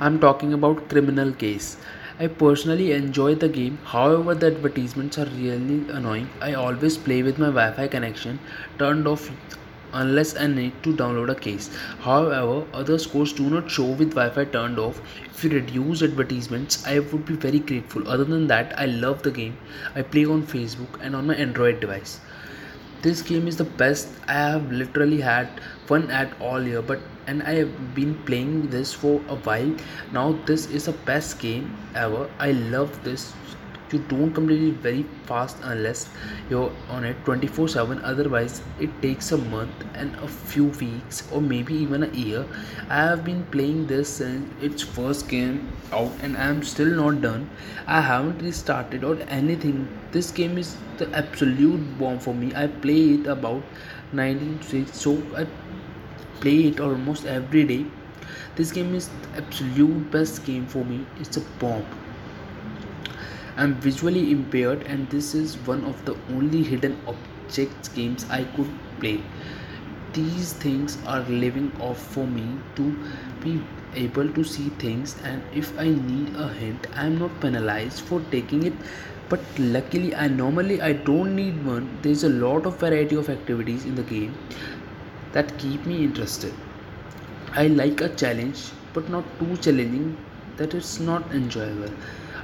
I'm talking about Criminal Case. I personally enjoy the game, however, the advertisements are really annoying. I always play with my Wi Fi connection turned off unless I need to download a case. However, other scores do not show with Wi Fi turned off. If you reduce advertisements, I would be very grateful. Other than that, I love the game. I play on Facebook and on my Android device. This game is the best. I have literally had fun at all year, but and I have been playing this for a while now. This is the best game ever. I love this. You don't complete it very fast unless you're on it 24/7. Otherwise, it takes a month and a few weeks or maybe even a year. I have been playing this since its first game out and I am still not done. I haven't restarted or anything. This game is the absolute bomb for me. I play it about 19 so I play it almost every day. This game is the absolute best game for me. It's a bomb. I'm visually impaired, and this is one of the only hidden objects games I could play. These things are living off for me to be able to see things, and if I need a hint, I'm not penalized for taking it. But luckily, I normally I don't need one. There's a lot of variety of activities in the game that keep me interested. I like a challenge, but not too challenging that it's not enjoyable.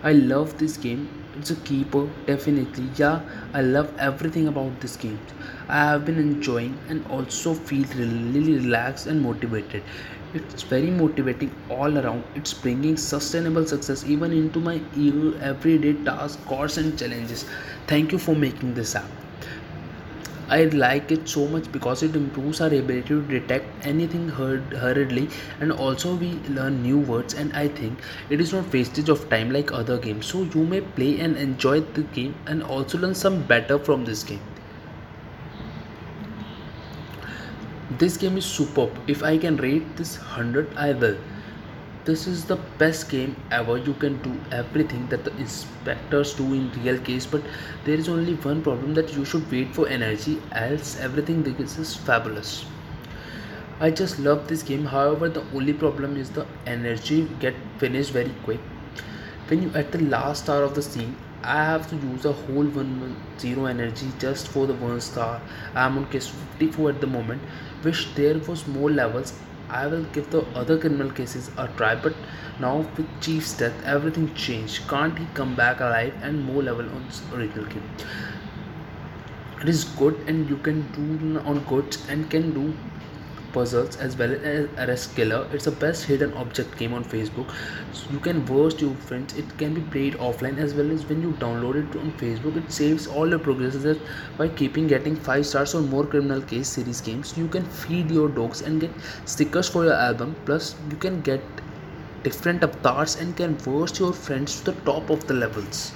I love this game. It's a keeper, definitely. Yeah, I love everything about this game. I have been enjoying and also feel really relaxed and motivated. It's very motivating all around. It's bringing sustainable success even into my everyday tasks, course, and challenges. Thank you for making this app. I like it so much because it improves our ability to detect anything hurd- hurriedly and also we learn new words and I think it is not wastage of time like other games. So you may play and enjoy the game and also learn some better from this game. This game is superb. If I can rate this 100 I will. This is the best game ever. You can do everything that the inspectors do in real case, but there is only one problem that you should wait for energy, else everything this is fabulous. I just love this game. However, the only problem is the energy get finished very quick. When you at the last star of the scene, I have to use a whole one zero energy just for the one star. I'm on case 54 at the moment. Wish there was more levels. I will give the other criminal cases a try, but now with Chief's death, everything changed. Can't he come back alive and more level on original game? It is good, and you can do on goods and can do puzzles as well as arrest killer. It's the best hidden object game on facebook. So you can verse your friends. It can be played offline as well as when you download it on facebook it saves all your progresses by keeping getting five stars or more criminal case series games. You can feed your dogs and get stickers for your album. Plus you can get different avatars and can verse your friends to the top of the levels